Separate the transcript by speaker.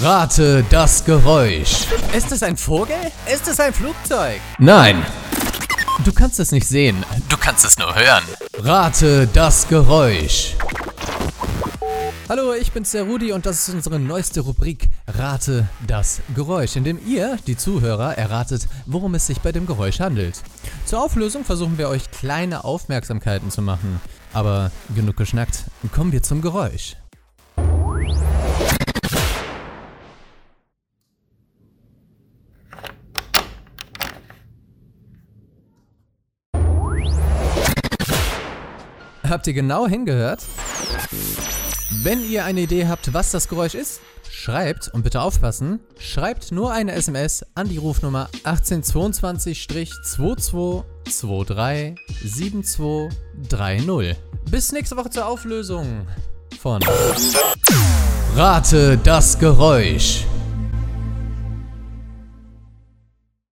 Speaker 1: Rate das Geräusch.
Speaker 2: Ist es ein Vogel? Ist es ein Flugzeug?
Speaker 1: Nein. Du kannst es nicht sehen.
Speaker 2: Du kannst es nur hören.
Speaker 1: Rate das Geräusch.
Speaker 2: Hallo, ich bin's der Rudi und das ist unsere neueste Rubrik Rate das Geräusch, in dem ihr, die Zuhörer, erratet, worum es sich bei dem Geräusch handelt. Zur Auflösung versuchen wir euch kleine Aufmerksamkeiten zu machen. Aber genug geschnackt, kommen wir zum Geräusch. Habt ihr genau hingehört? Wenn ihr eine Idee habt, was das Geräusch ist, schreibt und bitte aufpassen, schreibt nur eine SMS an die Rufnummer 1822-2223-7230. Bis nächste Woche zur Auflösung von
Speaker 1: Rate das Geräusch.